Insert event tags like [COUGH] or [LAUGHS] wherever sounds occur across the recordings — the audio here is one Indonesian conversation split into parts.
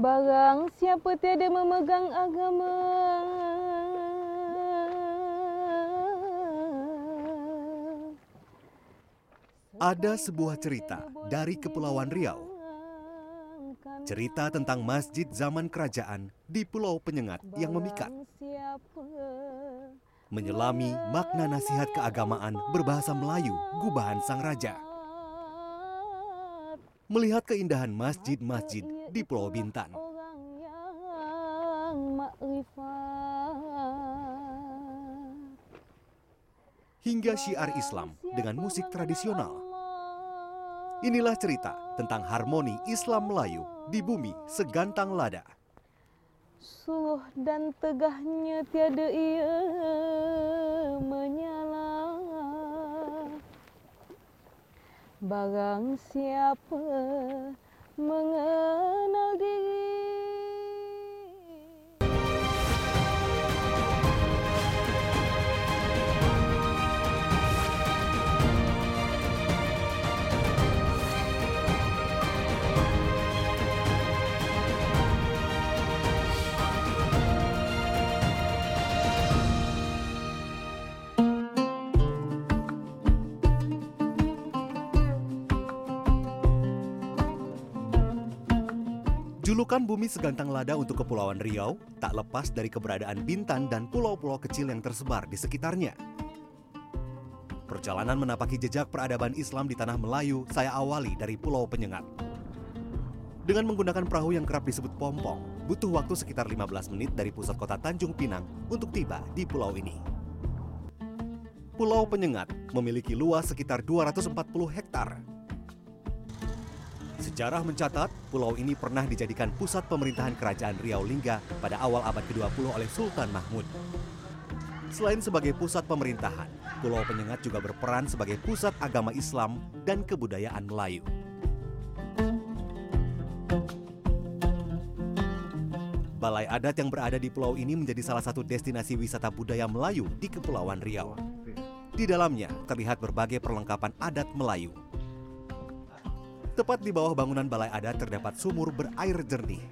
Barang siapa tiada memegang agama Ada sebuah cerita dari Kepulauan Riau. Cerita tentang masjid zaman kerajaan di Pulau Penyengat yang memikat. Menyelami makna nasihat keagamaan berbahasa Melayu gubahan sang raja. Melihat keindahan masjid-masjid di Pulau Bintan. Hingga syiar Islam dengan musik tradisional. Inilah cerita tentang harmoni Islam Melayu di bumi segantang lada. Suluh dan tegahnya tiada ia menyala Barang siapa mengenal diri Julukan bumi segantang lada untuk Kepulauan Riau tak lepas dari keberadaan Bintan dan pulau-pulau kecil yang tersebar di sekitarnya. Perjalanan menapaki jejak peradaban Islam di tanah Melayu saya awali dari Pulau Penyengat. Dengan menggunakan perahu yang kerap disebut pompong, butuh waktu sekitar 15 menit dari pusat kota Tanjung Pinang untuk tiba di pulau ini. Pulau Penyengat memiliki luas sekitar 240 hektar Sejarah mencatat, pulau ini pernah dijadikan pusat pemerintahan kerajaan Riau Lingga pada awal abad ke-20 oleh Sultan Mahmud. Selain sebagai pusat pemerintahan, Pulau Penyengat juga berperan sebagai pusat agama Islam dan kebudayaan Melayu. Balai adat yang berada di pulau ini menjadi salah satu destinasi wisata budaya Melayu di Kepulauan Riau. Di dalamnya terlihat berbagai perlengkapan adat Melayu. Tepat di bawah bangunan balai adat terdapat sumur berair jernih.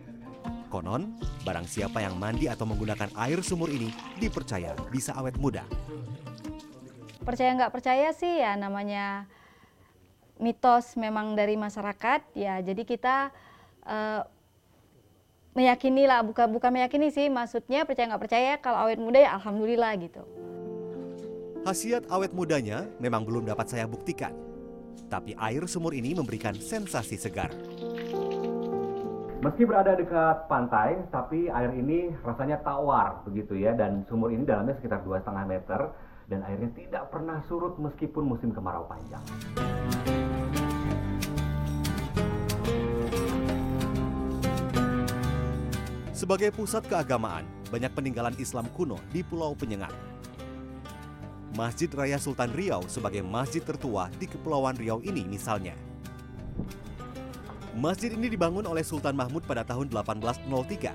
Konon, barang siapa yang mandi atau menggunakan air sumur ini dipercaya bisa awet muda. Percaya nggak percaya sih ya namanya mitos memang dari masyarakat ya. Jadi kita uh, meyakini lah, bukan bukan meyakini sih, maksudnya percaya nggak percaya kalau awet muda ya alhamdulillah gitu. Khasiat awet mudanya memang belum dapat saya buktikan. Tapi air sumur ini memberikan sensasi segar. Meski berada dekat pantai, tapi air ini rasanya tawar begitu ya. Dan sumur ini dalamnya sekitar 2,5 meter dan airnya tidak pernah surut meskipun musim kemarau panjang. Sebagai pusat keagamaan, banyak peninggalan Islam kuno di Pulau Penyengat. Masjid Raya Sultan Riau sebagai masjid tertua di Kepulauan Riau ini misalnya. Masjid ini dibangun oleh Sultan Mahmud pada tahun 1803.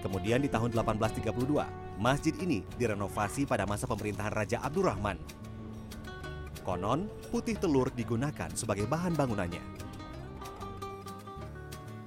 Kemudian di tahun 1832, masjid ini direnovasi pada masa pemerintahan Raja Abdurrahman. Konon, putih telur digunakan sebagai bahan bangunannya.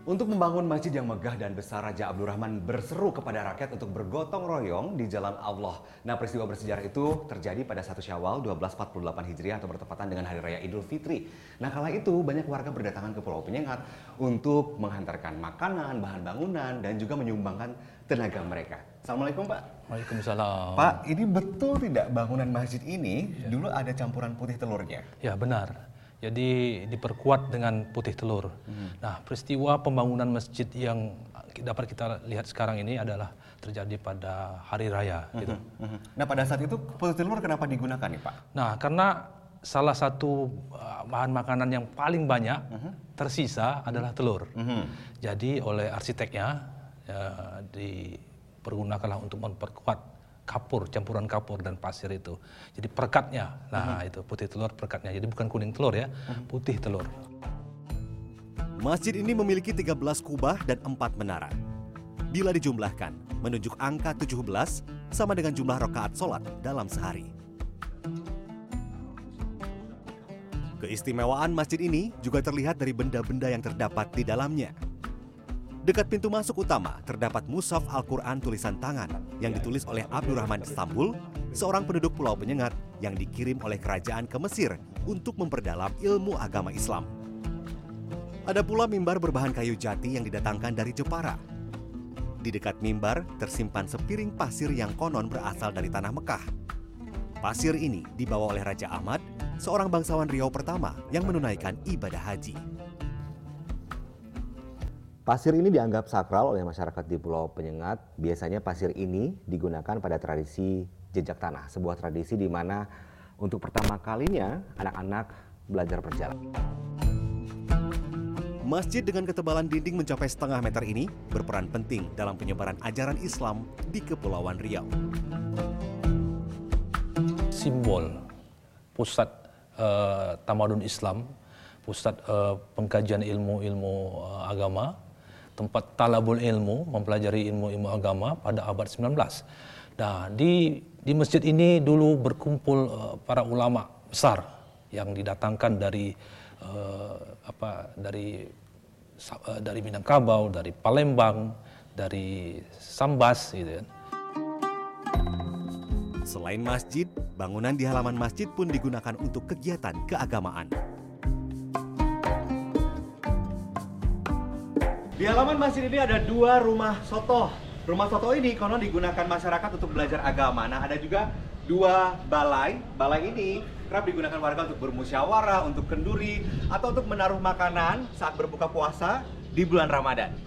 Untuk membangun masjid yang megah dan besar, Raja Abdurrahman berseru kepada rakyat untuk bergotong royong di jalan Allah. Nah, peristiwa bersejarah itu terjadi pada 1 Syawal 1248 Hijriah atau bertepatan dengan Hari Raya Idul Fitri. Nah, kala itu banyak warga berdatangan ke Pulau Penyengat untuk menghantarkan makanan, bahan bangunan, dan juga menyumbangkan tenaga mereka. Assalamualaikum Pak. Waalaikumsalam. Pak, ini betul tidak bangunan masjid ini ya. dulu ada campuran putih telurnya? Ya, benar. Jadi diperkuat dengan putih telur. Hmm. Nah, peristiwa pembangunan masjid yang dapat kita lihat sekarang ini adalah terjadi pada hari raya. Hmm. Gitu. Hmm. Nah, pada saat itu putih telur kenapa digunakan nih Pak? Nah, karena salah satu uh, bahan makanan yang paling banyak hmm. tersisa adalah telur. Hmm. Jadi oleh arsiteknya ya, dipergunakanlah untuk memperkuat kapur, campuran kapur dan pasir itu. Jadi perekatnya, nah uh-huh. itu putih telur perekatnya. Jadi bukan kuning telur ya, uh-huh. putih telur. Masjid ini memiliki 13 kubah dan 4 menara. Bila dijumlahkan, menunjuk angka 17 sama dengan jumlah rakaat sholat dalam sehari. Keistimewaan masjid ini juga terlihat dari benda-benda yang terdapat di dalamnya. Dekat pintu masuk utama terdapat Musaf Al-Quran tulisan tangan yang ditulis oleh Abdurrahman Istanbul, seorang penduduk Pulau Penyengat yang dikirim oleh kerajaan ke Mesir untuk memperdalam ilmu agama Islam. Ada pula mimbar berbahan kayu jati yang didatangkan dari Jepara. Di dekat mimbar tersimpan sepiring pasir yang konon berasal dari tanah Mekah. Pasir ini dibawa oleh Raja Ahmad, seorang bangsawan Riau pertama yang menunaikan ibadah haji. Pasir ini dianggap sakral oleh masyarakat di Pulau Penyengat. Biasanya pasir ini digunakan pada tradisi jejak tanah, sebuah tradisi di mana untuk pertama kalinya anak-anak belajar berjalan. Masjid dengan ketebalan dinding mencapai setengah meter ini berperan penting dalam penyebaran ajaran Islam di Kepulauan Riau. Simbol pusat uh, tamadun Islam, pusat uh, pengkajian ilmu-ilmu uh, agama tempat talabul ilmu, mempelajari ilmu-ilmu agama pada abad 19. Nah, di di masjid ini dulu berkumpul uh, para ulama besar yang didatangkan dari uh, apa dari uh, dari Minangkabau, dari Palembang, dari Sambas gitu kan. Selain masjid, bangunan di halaman masjid pun digunakan untuk kegiatan keagamaan. Di halaman masjid ini ada dua rumah soto. Rumah soto ini konon digunakan masyarakat untuk belajar agama. Nah, ada juga dua balai. Balai ini kerap digunakan warga untuk bermusyawarah, untuk kenduri, atau untuk menaruh makanan saat berbuka puasa di bulan Ramadan.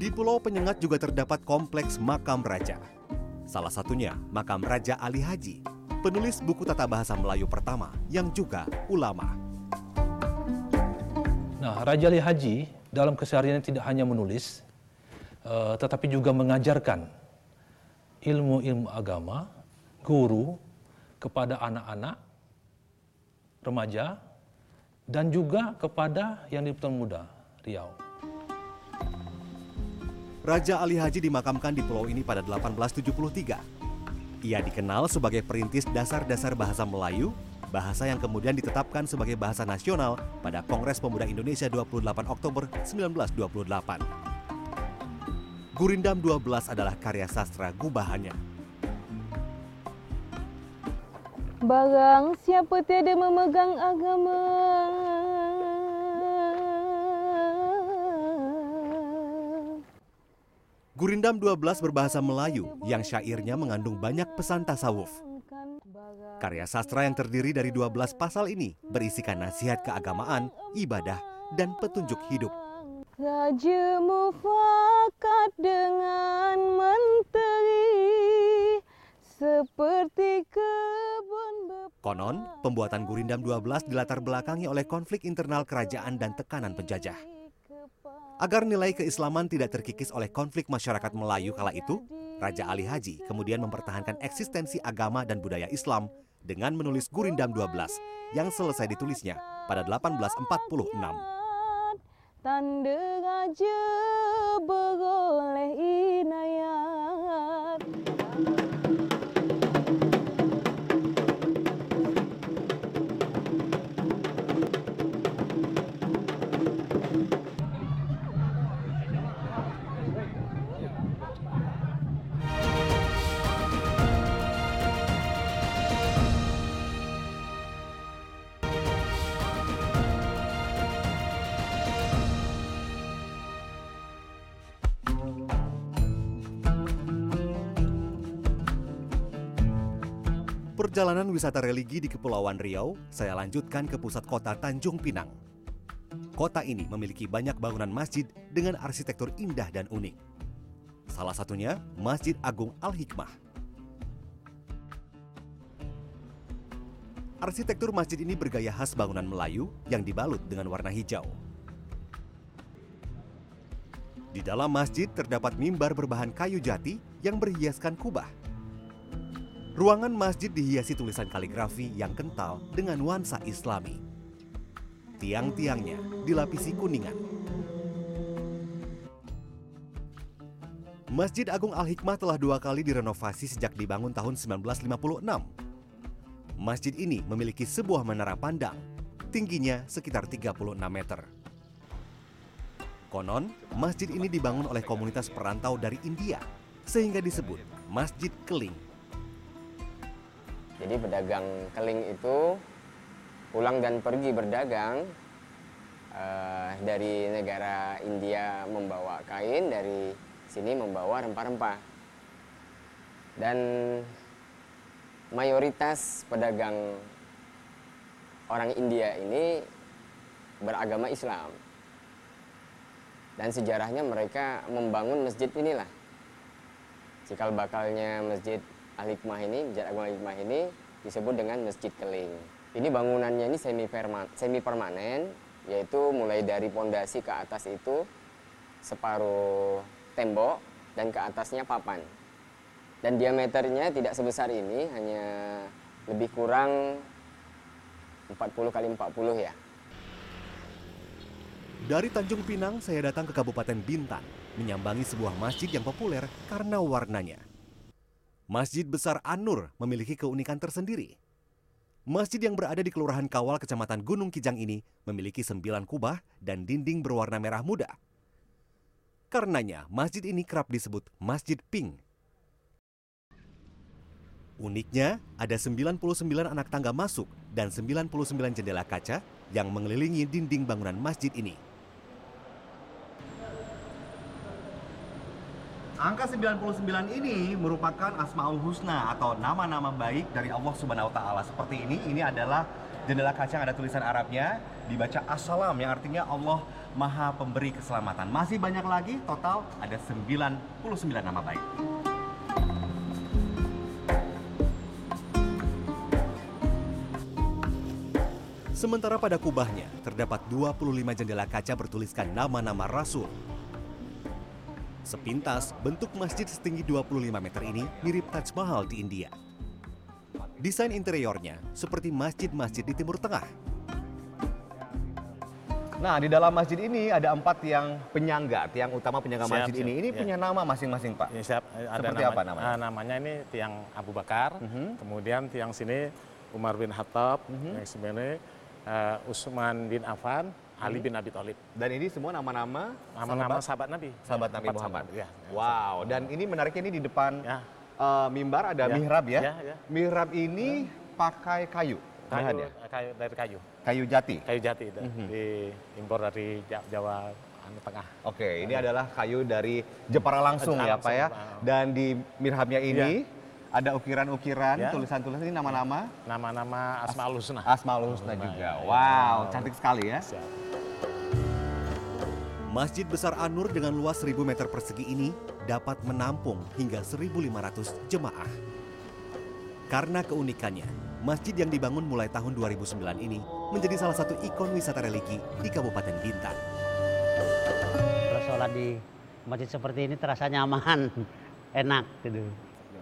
Di Pulau Penyengat juga terdapat kompleks makam raja. Salah satunya makam Raja Ali Haji penulis buku tata bahasa Melayu pertama yang juga ulama. Nah, Raja Ali Haji dalam kesehariannya tidak hanya menulis, uh, tetapi juga mengajarkan ilmu-ilmu agama, guru kepada anak-anak, remaja, dan juga kepada yang di muda, Riau. Raja Ali Haji dimakamkan di pulau ini pada 1873 ia dikenal sebagai perintis dasar-dasar bahasa Melayu, bahasa yang kemudian ditetapkan sebagai bahasa nasional pada Kongres Pemuda Indonesia 28 Oktober 1928. Gurindam 12 adalah karya sastra gubahannya. Barang siapa tiada memegang agama Gurindam 12 berbahasa Melayu yang syairnya mengandung banyak pesan tasawuf. Karya sastra yang terdiri dari 12 pasal ini berisikan nasihat keagamaan, ibadah, dan petunjuk hidup. Raja mufakat dengan menteri seperti kebun Konon, pembuatan Gurindam 12 dilatar belakangi oleh konflik internal kerajaan dan tekanan penjajah. Agar nilai keislaman tidak terkikis oleh konflik masyarakat Melayu kala itu, Raja Ali Haji kemudian mempertahankan eksistensi agama dan budaya Islam dengan menulis Gurindam 12 yang selesai ditulisnya pada 1846. Tanda raja beroleh Perjalanan wisata religi di Kepulauan Riau, saya lanjutkan ke pusat kota Tanjung Pinang. Kota ini memiliki banyak bangunan masjid dengan arsitektur indah dan unik. Salah satunya Masjid Agung Al-Hikmah. Arsitektur masjid ini bergaya khas bangunan Melayu yang dibalut dengan warna hijau. Di dalam masjid terdapat mimbar berbahan kayu jati yang berhiaskan kubah Ruangan masjid dihiasi tulisan kaligrafi yang kental dengan nuansa islami. Tiang-tiangnya dilapisi kuningan. Masjid Agung Al-Hikmah telah dua kali direnovasi sejak dibangun tahun 1956. Masjid ini memiliki sebuah menara pandang, tingginya sekitar 36 meter. Konon, masjid ini dibangun oleh komunitas perantau dari India, sehingga disebut Masjid Keling. Jadi pedagang keling itu pulang dan pergi berdagang eh, dari negara India membawa kain, dari sini membawa rempah-rempah. Dan mayoritas pedagang orang India ini beragama Islam. Dan sejarahnya mereka membangun masjid inilah. Cikal bakalnya masjid Al-Hikmah ini, Masjid Agung Al-Hikmah ini disebut dengan Masjid Keling. Ini bangunannya ini semi permanen, semi permanen, yaitu mulai dari pondasi ke atas itu separuh tembok dan ke atasnya papan. Dan diameternya tidak sebesar ini, hanya lebih kurang 40 kali 40 ya. Dari Tanjung Pinang, saya datang ke Kabupaten Bintan, menyambangi sebuah masjid yang populer karena warnanya. Masjid Besar An-Nur memiliki keunikan tersendiri. Masjid yang berada di Kelurahan Kawal, Kecamatan Gunung Kijang ini memiliki sembilan kubah dan dinding berwarna merah muda. Karenanya, masjid ini kerap disebut Masjid Pink. Uniknya, ada 99 anak tangga masuk dan 99 jendela kaca yang mengelilingi dinding bangunan masjid ini. Angka 99 ini merupakan Asmaul Husna atau nama-nama baik dari Allah Subhanahu wa taala. Seperti ini, ini adalah jendela kaca yang ada tulisan Arabnya, dibaca Assalam yang artinya Allah Maha Pemberi Keselamatan. Masih banyak lagi, total ada 99 nama baik. Sementara pada kubahnya terdapat 25 jendela kaca bertuliskan nama-nama Rasul. Sepintas, bentuk masjid setinggi 25 meter ini mirip Taj Mahal di India. Desain interiornya seperti masjid-masjid di Timur Tengah. Nah, di dalam masjid ini ada empat tiang penyangga, tiang utama penyangga Siap, masjid siap. ini. Ini Ya. punya nama masing-masing, Pak. Ini siap, ada Seperti nama- apa namanya? ah, namanya ini tiang Abu Bakar, Mhm. kemudian tiang sini Umar bin Khattab, Mhm. yang sebenarnya eh, Utsman bin Affan, Ali bin Abi Thalib. Dan ini semua nama-nama Nama-nama sahabat- sahabat Nabi. sahabat Nabi Empat Muhammad. sahabat, ya. Wow, dan ini menariknya ini di depan Ya. eh, mimbar ada Ya. mihrab ya. Ya, ya. Mihrab ini pakai kayu. Kayu, bahannya. kayu dari kayu, Kayu jati. kayu jati itu, Mhm. diimpor dari Ja- Jawa anu, Tengah. Oke, ini adalah kayu dari Jepara langsung ya, Langsung, Pak ya. Pak. Dan di mirhabnya ini ada ukiran-ukiran, Ya. tulisan-tulisan ini nama-nama Nama-nama Asmaul Husna. Asmaul Husna juga. ya, ya. Wow, cantik sekali ya. Siap. Masjid Besar An-Nur dengan luas 1000 meter persegi ini dapat menampung hingga 1500 jemaah. Karena keunikannya, masjid yang dibangun mulai tahun 2009 ini menjadi salah satu ikon wisata religi di Kabupaten Bintan. Kalau sholat di masjid seperti ini terasa nyaman, [LAUGHS] enak gitu.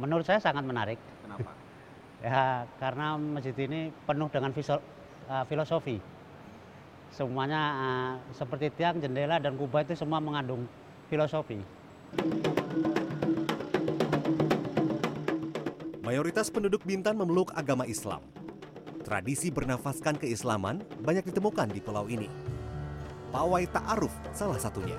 Menurut saya sangat menarik. Kenapa? [LAUGHS] Ya karena masjid ini penuh dengan viso- uh, filosofi. Semuanya uh, seperti tiang, jendela dan kubah itu semua mengandung filosofi. Mayoritas penduduk Bintan memeluk agama Islam. Tradisi bernafaskan keislaman banyak ditemukan di pulau ini. Pawai Ta'aruf salah satunya.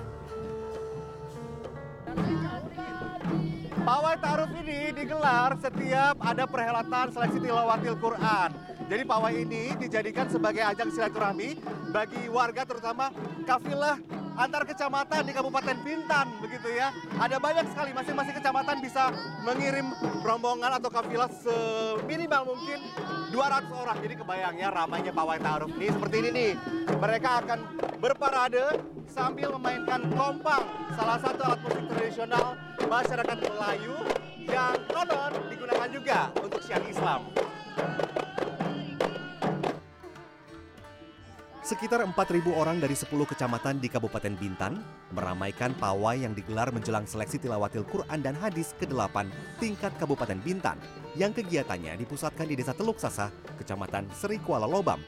Pawai Ta'aruf ini digelar setiap ada perhelatan seleksi tilawatil Quran. Jadi pawai ini dijadikan sebagai ajang silaturahmi bagi warga terutama kafilah antar kecamatan di Kabupaten Bintan begitu ya. Ada banyak sekali masing-masing kecamatan bisa mengirim rombongan atau kafilah seminimal mungkin 200 orang. Jadi kebayangnya ramainya pawai Ta'aruf ini seperti ini nih. Mereka akan berparade sambil memainkan kompang, salah satu alat musik tradisional masyarakat Melayu yang konon digunakan juga untuk syiar Islam. Sekitar 4.000 orang dari 10 kecamatan di Kabupaten Bintan meramaikan pawai yang digelar menjelang seleksi tilawatil Quran dan hadis ke-8 tingkat Kabupaten Bintan yang kegiatannya dipusatkan di Desa Teluk Sasa, Kecamatan Seri Kuala Lobam.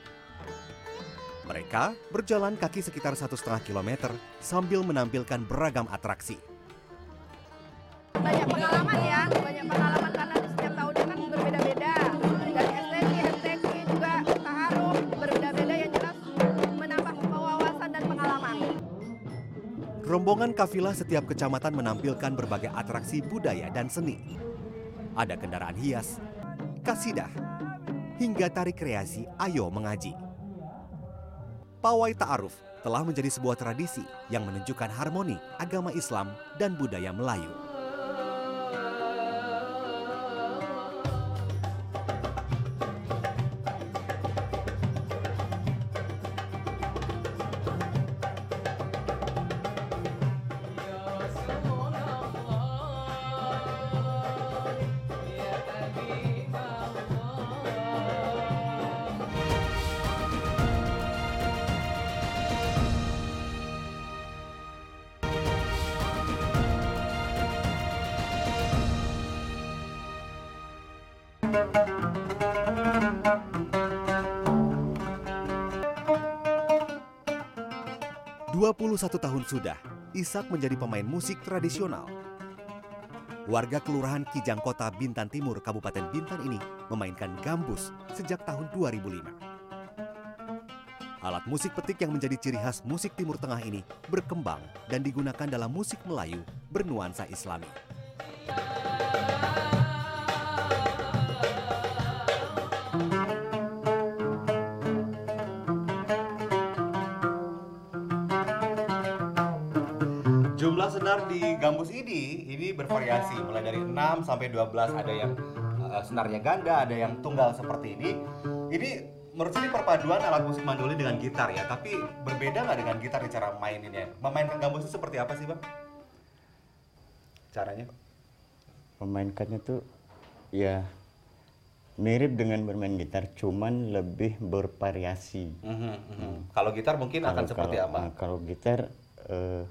Mereka berjalan kaki sekitar satu setengah kilometer sambil menampilkan beragam atraksi. banyak pengalaman ya, banyak pengalaman Rombongan kafilah setiap kecamatan menampilkan berbagai atraksi budaya dan seni. Ada kendaraan hias, kasidah, hingga tari kreasi Ayo Mengaji. Pawai Ta'aruf telah menjadi sebuah tradisi yang menunjukkan harmoni agama Islam dan budaya Melayu. Dua puluh satu tahun sudah, Ishak menjadi pemain musik tradisional. Warga Kelurahan Kijang Kota Bintan Timur, Kabupaten Bintan ini memainkan gambus sejak tahun 2005. Alat musik petik yang menjadi ciri khas musik Timur Tengah ini berkembang dan digunakan dalam musik Melayu bernuansa Islami. Di gambus ini ini bervariasi mulai dari 6 sampai 12 ada yang eh, senarnya ganda, ada yang tunggal seperti ini. Ini menurut saya ini perpaduan alat musik mandolin dengan gitar ya, tapi berbeda nggak dengan gitar di cara maininnya? Memainkan gambus itu seperti apa sih bang? Caranya? memainkannya tuh ya mirip dengan bermain gitar, cuman lebih bervariasi. Kalau gitar mungkin akan Kalau- seperti kalau- apa? eh, Kalau gitar eh,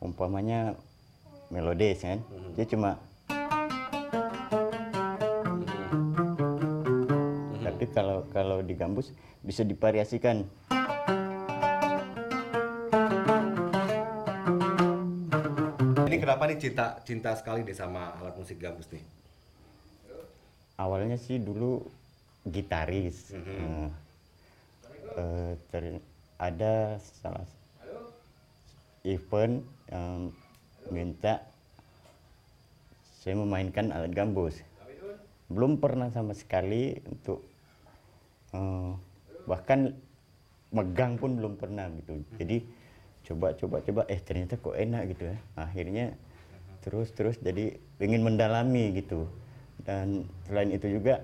umpamanya melodis kan, Mhm. dia cuma. Tapi kalau kalau di gambus bisa divariasikan. Ini kenapa nih cinta cinta sekali deh sama alat musik gambus nih? Awalnya sih dulu gitaris. Mhm. Eh, eh, ter- ada salah event yang minta saya memainkan alat gambus. Belum pernah sama sekali untuk eh, bahkan megang pun belum pernah gitu. Jadi coba coba coba eh ternyata kok enak gitu ya. Akhirnya terus terus jadi ingin mendalami gitu. Dan selain itu juga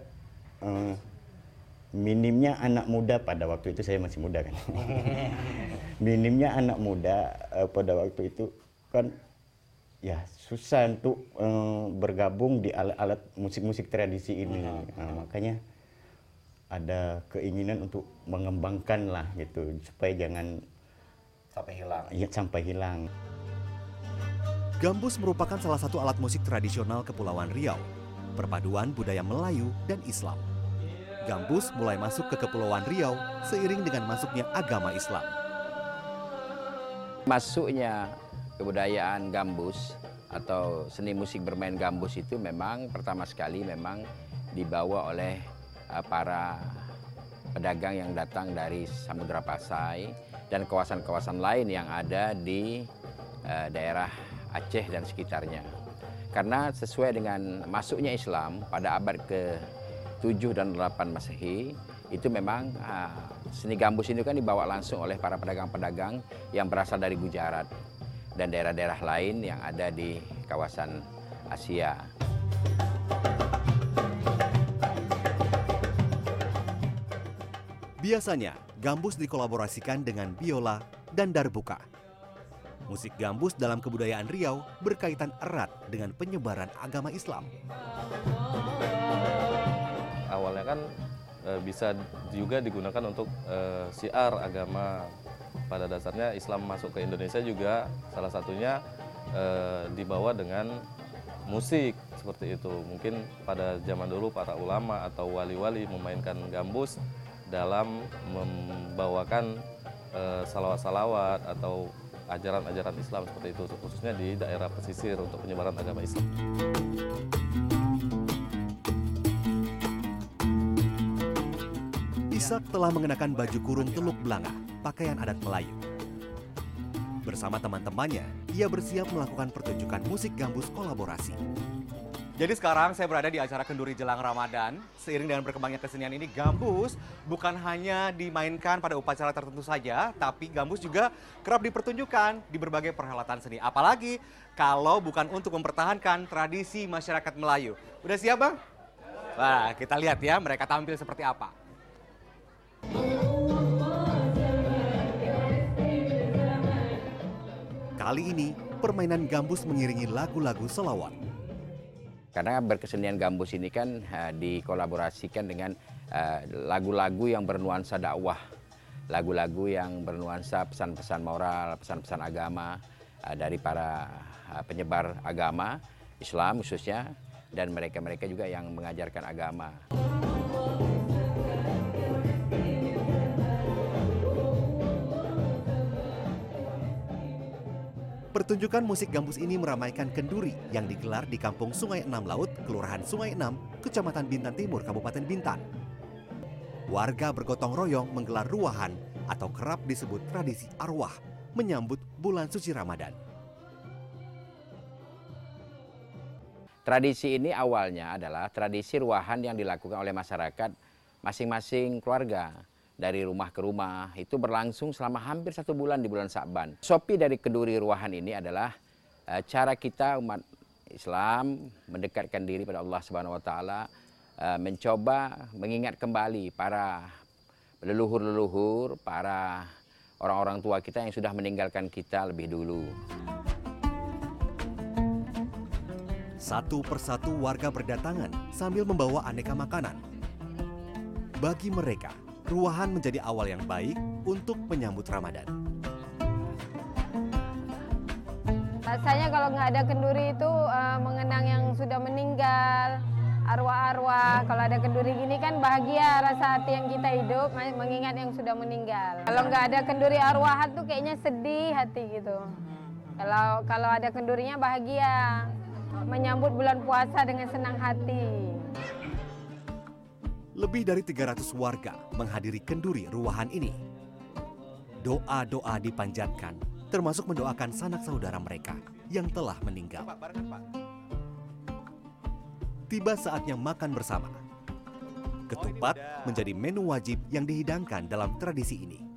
eh, minimnya anak muda pada waktu itu saya masih muda kan. [LAUGHS] minimnya anak muda eh, pada waktu itu kan ya susah untuk eh, bergabung di alat-alat musik-musik tradisi ini. Nah, makanya ada keinginan untuk mengembangkan lah gitu supaya jangan Sampai hilang. ya, sampai hilang. Gambus merupakan salah satu alat musik tradisional Kepulauan Riau, perpaduan budaya Melayu dan Islam. Gambus mulai masuk ke Kepulauan Riau seiring dengan masuknya agama Islam. Masuknya kebudayaan gambus atau seni musik bermain gambus itu memang pertama sekali memang dibawa oleh uh, para pedagang yang datang dari Samudra Pasai dan kawasan-kawasan lain yang ada di uh, daerah Aceh dan sekitarnya. Karena sesuai dengan masuknya Islam pada abad ke-7 dan 8 Masehi, itu memang uh, seni gambus ini kan dibawa langsung oleh para pedagang-pedagang yang berasal dari Gujarat dan daerah-daerah lain yang ada di kawasan Asia. Biasanya, gambus dikolaborasikan dengan biola dan darbuka. Musik gambus dalam kebudayaan Riau berkaitan erat dengan penyebaran agama Islam. awalnya kan e, bisa juga digunakan untuk e, siar agama. Pada dasarnya Islam masuk ke Indonesia juga salah satunya e, dibawa dengan musik seperti itu. Mungkin pada zaman dulu para ulama atau wali-wali memainkan gambus dalam membawakan salawat-salawat atau ajaran-ajaran Islam seperti itu khususnya di daerah pesisir untuk penyebaran agama Islam. Ishak telah mengenakan baju kurung teluk belanga, pakaian adat Melayu. Bersama teman-temannya, ia bersiap melakukan pertunjukan musik gambus kolaborasi. Jadi sekarang saya berada di acara Kenduri Jelang Ramadan. Seiring dengan berkembangnya kesenian ini, gambus bukan hanya dimainkan pada upacara tertentu saja, tapi gambus juga kerap dipertunjukkan di berbagai perhelatan seni. Apalagi kalau bukan untuk mempertahankan tradisi masyarakat Melayu. Udah siap bang? Wah, kita lihat ya mereka tampil seperti apa. Kali ini, permainan gambus mengiringi lagu-lagu selawat. Karena berkesenian gambus ini kan uh, dikolaborasikan dengan lagu-lagu uh, yang bernuansa dakwah, lagu-lagu yang bernuansa pesan-pesan moral, pesan-pesan agama uh, dari para uh, penyebar agama Islam khususnya dan mereka-mereka juga yang mengajarkan agama. Pertunjukan musik gambus ini meramaikan kenduri yang digelar di Kampung Sungai Enam Laut, Kelurahan Sungai Enam, Kecamatan Bintan Timur, Kabupaten Bintan. Warga bergotong royong menggelar ruahan atau kerap disebut tradisi arwah menyambut bulan suci Ramadan. Tradisi ini awalnya adalah tradisi ruahan yang dilakukan oleh masyarakat masing-masing keluarga dari rumah ke rumah itu berlangsung selama hampir satu bulan di bulan Sa'ban. Sopi dari keduri ruahan ini adalah uh, cara kita umat Islam mendekatkan diri pada Allah Subhanahu wa taala uh, mencoba mengingat kembali para leluhur-leluhur, para orang-orang tua kita yang sudah meninggalkan kita lebih dulu. Satu persatu warga berdatangan sambil membawa aneka makanan. Bagi mereka, ruahan menjadi awal yang baik untuk menyambut Ramadan. Rasanya kalau nggak ada kenduri itu uh, mengenang yang sudah meninggal, arwah-arwah. Kalau ada kenduri gini kan bahagia rasa hati yang kita hidup mengingat yang sudah meninggal. Kalau nggak ada kenduri arwah tuh kayaknya sedih hati gitu. Kalau kalau ada kendurinya bahagia, menyambut bulan puasa dengan senang hati. Lebih dari 300 warga menghadiri kenduri ruahan ini. Doa-doa dipanjatkan, termasuk mendoakan sanak saudara mereka yang telah meninggal. Tiba saatnya makan bersama. Ketupat menjadi menu wajib yang dihidangkan dalam tradisi ini.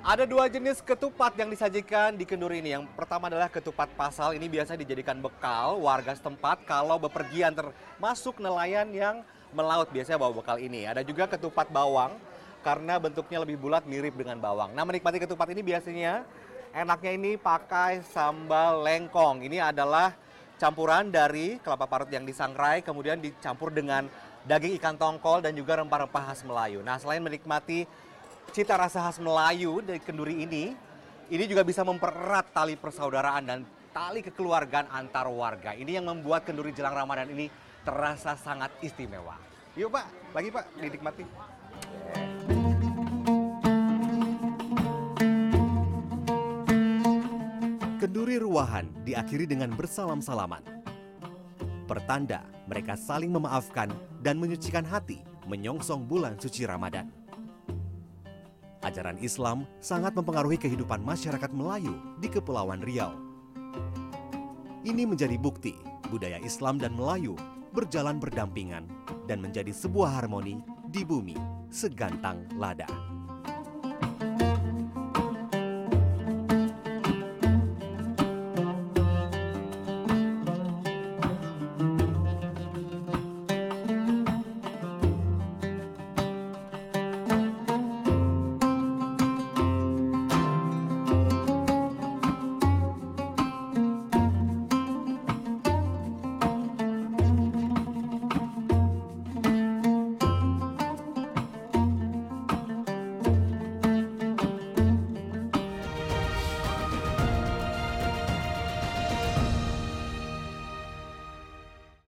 Ada dua jenis ketupat yang disajikan di kendur ini. Yang pertama adalah ketupat pasal. Ini biasa dijadikan bekal warga setempat kalau bepergian termasuk nelayan yang melaut biasanya bawa bekal ini. Ada juga ketupat bawang karena bentuknya lebih bulat mirip dengan bawang. Nah menikmati ketupat ini biasanya enaknya ini pakai sambal lengkong. Ini adalah campuran dari kelapa parut yang disangrai kemudian dicampur dengan daging ikan tongkol dan juga rempah-rempah khas Melayu. Nah selain menikmati cita rasa khas Melayu dari kenduri ini, ini juga bisa mempererat tali persaudaraan dan tali kekeluargaan antar warga. Ini yang membuat kenduri jelang Ramadan ini terasa sangat istimewa. Yuk Pak, lagi Pak, dinikmati. Kenduri ruahan diakhiri dengan bersalam-salaman. Pertanda mereka saling memaafkan dan menyucikan hati menyongsong bulan suci Ramadan ajaran Islam sangat mempengaruhi kehidupan masyarakat Melayu di Kepulauan Riau. Ini menjadi bukti budaya Islam dan Melayu berjalan berdampingan dan menjadi sebuah harmoni di bumi segantang lada.